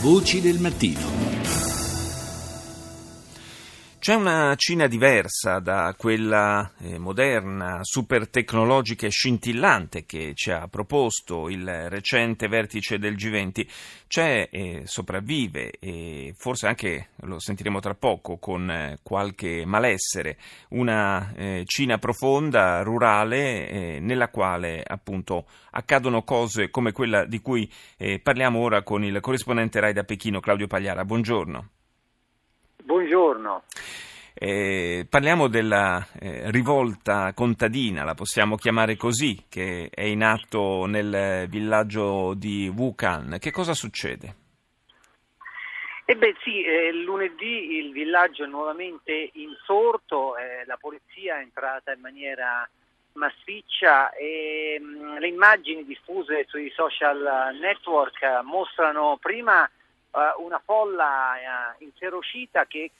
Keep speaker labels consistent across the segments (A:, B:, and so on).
A: Voci del mattino. C'è una Cina diversa da quella eh, moderna, super tecnologica e scintillante che ci ha proposto il recente vertice del G20. C'è e sopravvive e forse anche lo sentiremo tra poco con eh, qualche malessere, una eh, Cina profonda, rurale, eh, nella quale appunto accadono cose come quella di cui eh, parliamo ora con il corrispondente Rai da Pechino, Claudio Pagliara. Buongiorno.
B: Buongiorno.
A: Eh, parliamo della eh, rivolta contadina, la possiamo chiamare così, che è in atto nel villaggio di Wuhan. Che cosa succede?
B: Beh sì, eh, lunedì il villaggio è nuovamente insorto, eh, la polizia è entrata in maniera massiccia e mh, mm, le immagini diffuse sui social network mostrano prima eh, una folla eh, inferocita che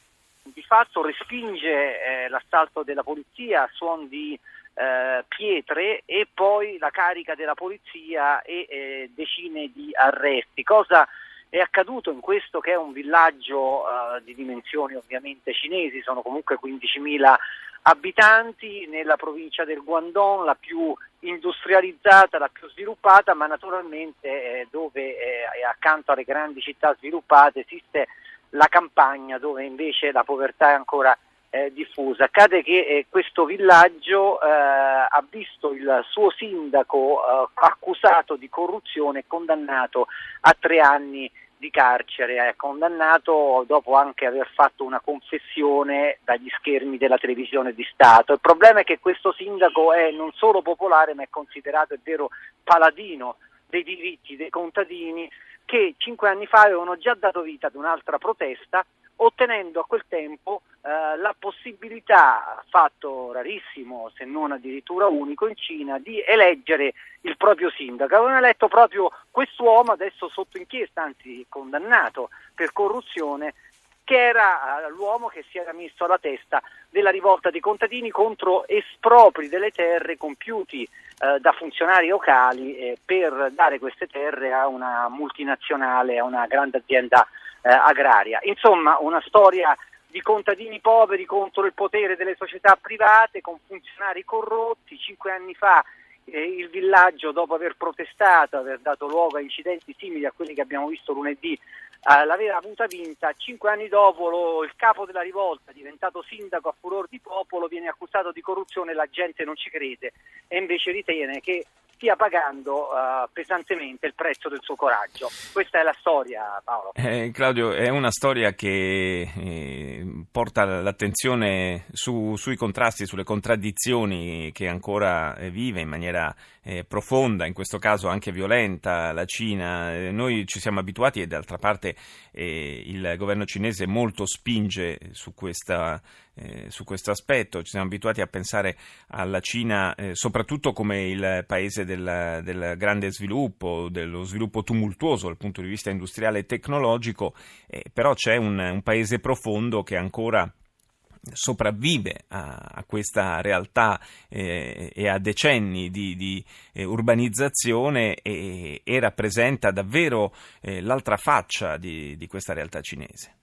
B: di fatto respinge eh, l'assalto della polizia a suon di eh, pietre e poi la carica della polizia e eh, decine di arresti. Cosa è accaduto in questo che è un villaggio eh, di dimensioni ovviamente cinesi, sono comunque 15.000 abitanti nella provincia del Guangdong, la più industrializzata, la più sviluppata, ma naturalmente eh, dove eh, accanto alle grandi città sviluppate esiste la campagna dove invece la povertà è ancora eh, diffusa. Accade che eh, questo villaggio eh, ha visto il suo sindaco eh, accusato di corruzione e condannato a tre anni di carcere, è condannato dopo anche aver fatto una confessione dagli schermi della televisione di Stato. Il problema è che questo sindaco è non solo popolare ma è considerato, è vero, paladino dei diritti dei contadini che cinque anni fa avevano già dato vita ad un'altra protesta ottenendo a quel tempo eh, la possibilità, fatto rarissimo se non addirittura unico in Cina, di eleggere il proprio sindaco. Avevano eletto proprio quest'uomo, adesso sotto inchiesta, anzi condannato per corruzione, che era eh, l'uomo che si era messo alla testa della rivolta dei contadini contro espropri delle terre compiuti eh, da funzionari locali eh, per dare queste terre a una multinazionale, a una grande azienda eh, agraria. Insomma, una storia di contadini poveri contro il potere delle società private, con funzionari corrotti. Cinque anni fa eh, il villaggio, dopo aver protestato, aver dato luogo a incidenti simili a quelli che abbiamo visto lunedì eh, l'aveva avuta vinta, cinque anni dopo lo, il capo della rivolta, diventato sindaco a furor di popolo, viene accusato di corruzione e la gente non ci crede e invece ritiene che stia pagando uh, pesantemente il prezzo del suo coraggio. Questa è la storia, Paolo.
A: Eh, Claudio, è una storia che eh, porta l'attenzione su, sui contrasti, sulle contraddizioni che ancora eh, vive in maniera eh, profonda, in questo caso anche violenta, la Cina. Noi ci siamo abituati e d'altra parte il governo cinese molto spinge su questa su questo aspetto. Ci siamo abituati a pensare alla Cina soprattutto come il paese del, del, grande sviluppo, dello sviluppo tumultuoso dal punto di vista industriale e tecnologico, eh, però c'è un, un paese profondo che ancora sopravvive a, a, questa realtà eh, e a decenni di, di eh, urbanizzazione e, e, rappresenta davvero eh, l'altra faccia di, di questa realtà cinese.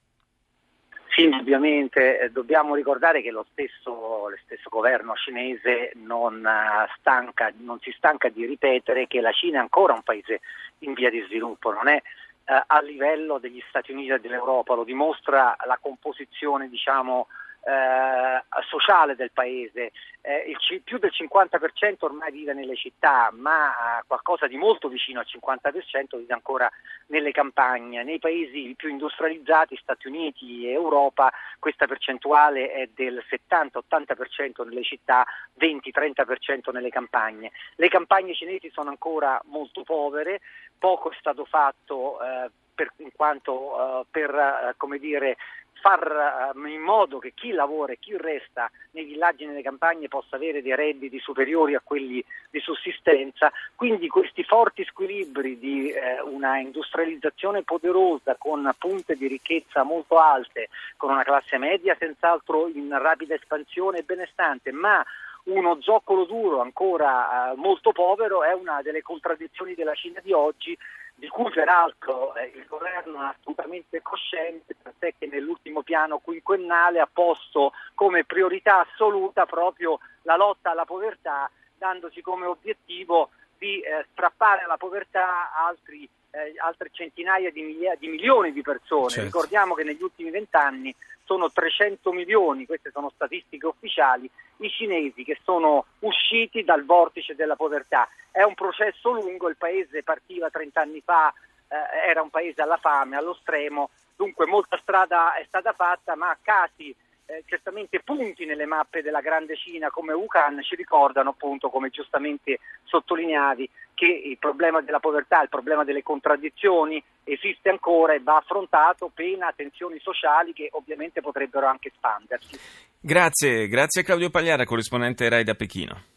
B: Sì, ovviamente eh, dobbiamo ricordare che lo stesso, lo stesso governo cinese non, uh, stanca, non, si stanca di ripetere che la Cina è ancora un paese in via di sviluppo, non è uh, a livello degli Stati Uniti e dell'Europa, lo dimostra la composizione diciamo, eh, sociale del paese. Eh, il, più del 50% ormai vive nelle città, ma qualcosa di molto vicino al 50% vive ancora nelle campagne. Nei paesi più industrializzati, Stati Uniti e Europa, questa percentuale è del 70-80% nelle città, 20-30% nelle campagne. Le campagne cinesi sono ancora molto povere, poco è stato fatto eh, per, in quanto uh, per uh, come dire, far uh, in modo che chi lavora e chi resta nei villaggi e nelle campagne possa avere dei redditi superiori a quelli di sussistenza, quindi questi forti squilibri di eh, una industrializzazione poderosa con punte di ricchezza molto alte, con una classe media senz'altro in rapida espansione e benestante, ma uno zoccolo duro ancora eh, molto povero è una delle contraddizioni della Cina di oggi di cui peraltro eh, il governo è assolutamente cosciente, tant'è che nell'ultimo piano quinquennale ha posto come priorità assoluta proprio la lotta alla povertà, dandosi come obiettivo di eh, strappare alla povertà altri, eh, altre centinaia di, milia- di, milioni di persone. Certo. Ricordiamo che negli ultimi vent'anni sono 300 milioni, queste sono statistiche ufficiali, i cinesi che sono usciti dal vortice della povertà. È un processo lungo, il paese partiva 30 anni fa, eh, era un paese alla fame, allo stremo, dunque molta strada è stata fatta, ma casi eh, certamente punti nelle mappe della grande Cina come Wuhan ci ricordano appunto, come giustamente sottolineavi, che il problema della povertà, il problema delle contraddizioni esiste ancora e va affrontato pena tensioni sociali che ovviamente potrebbero anche espandersi.
A: Grazie, grazie Claudio Pagliara, corrispondente RAI da Pechino.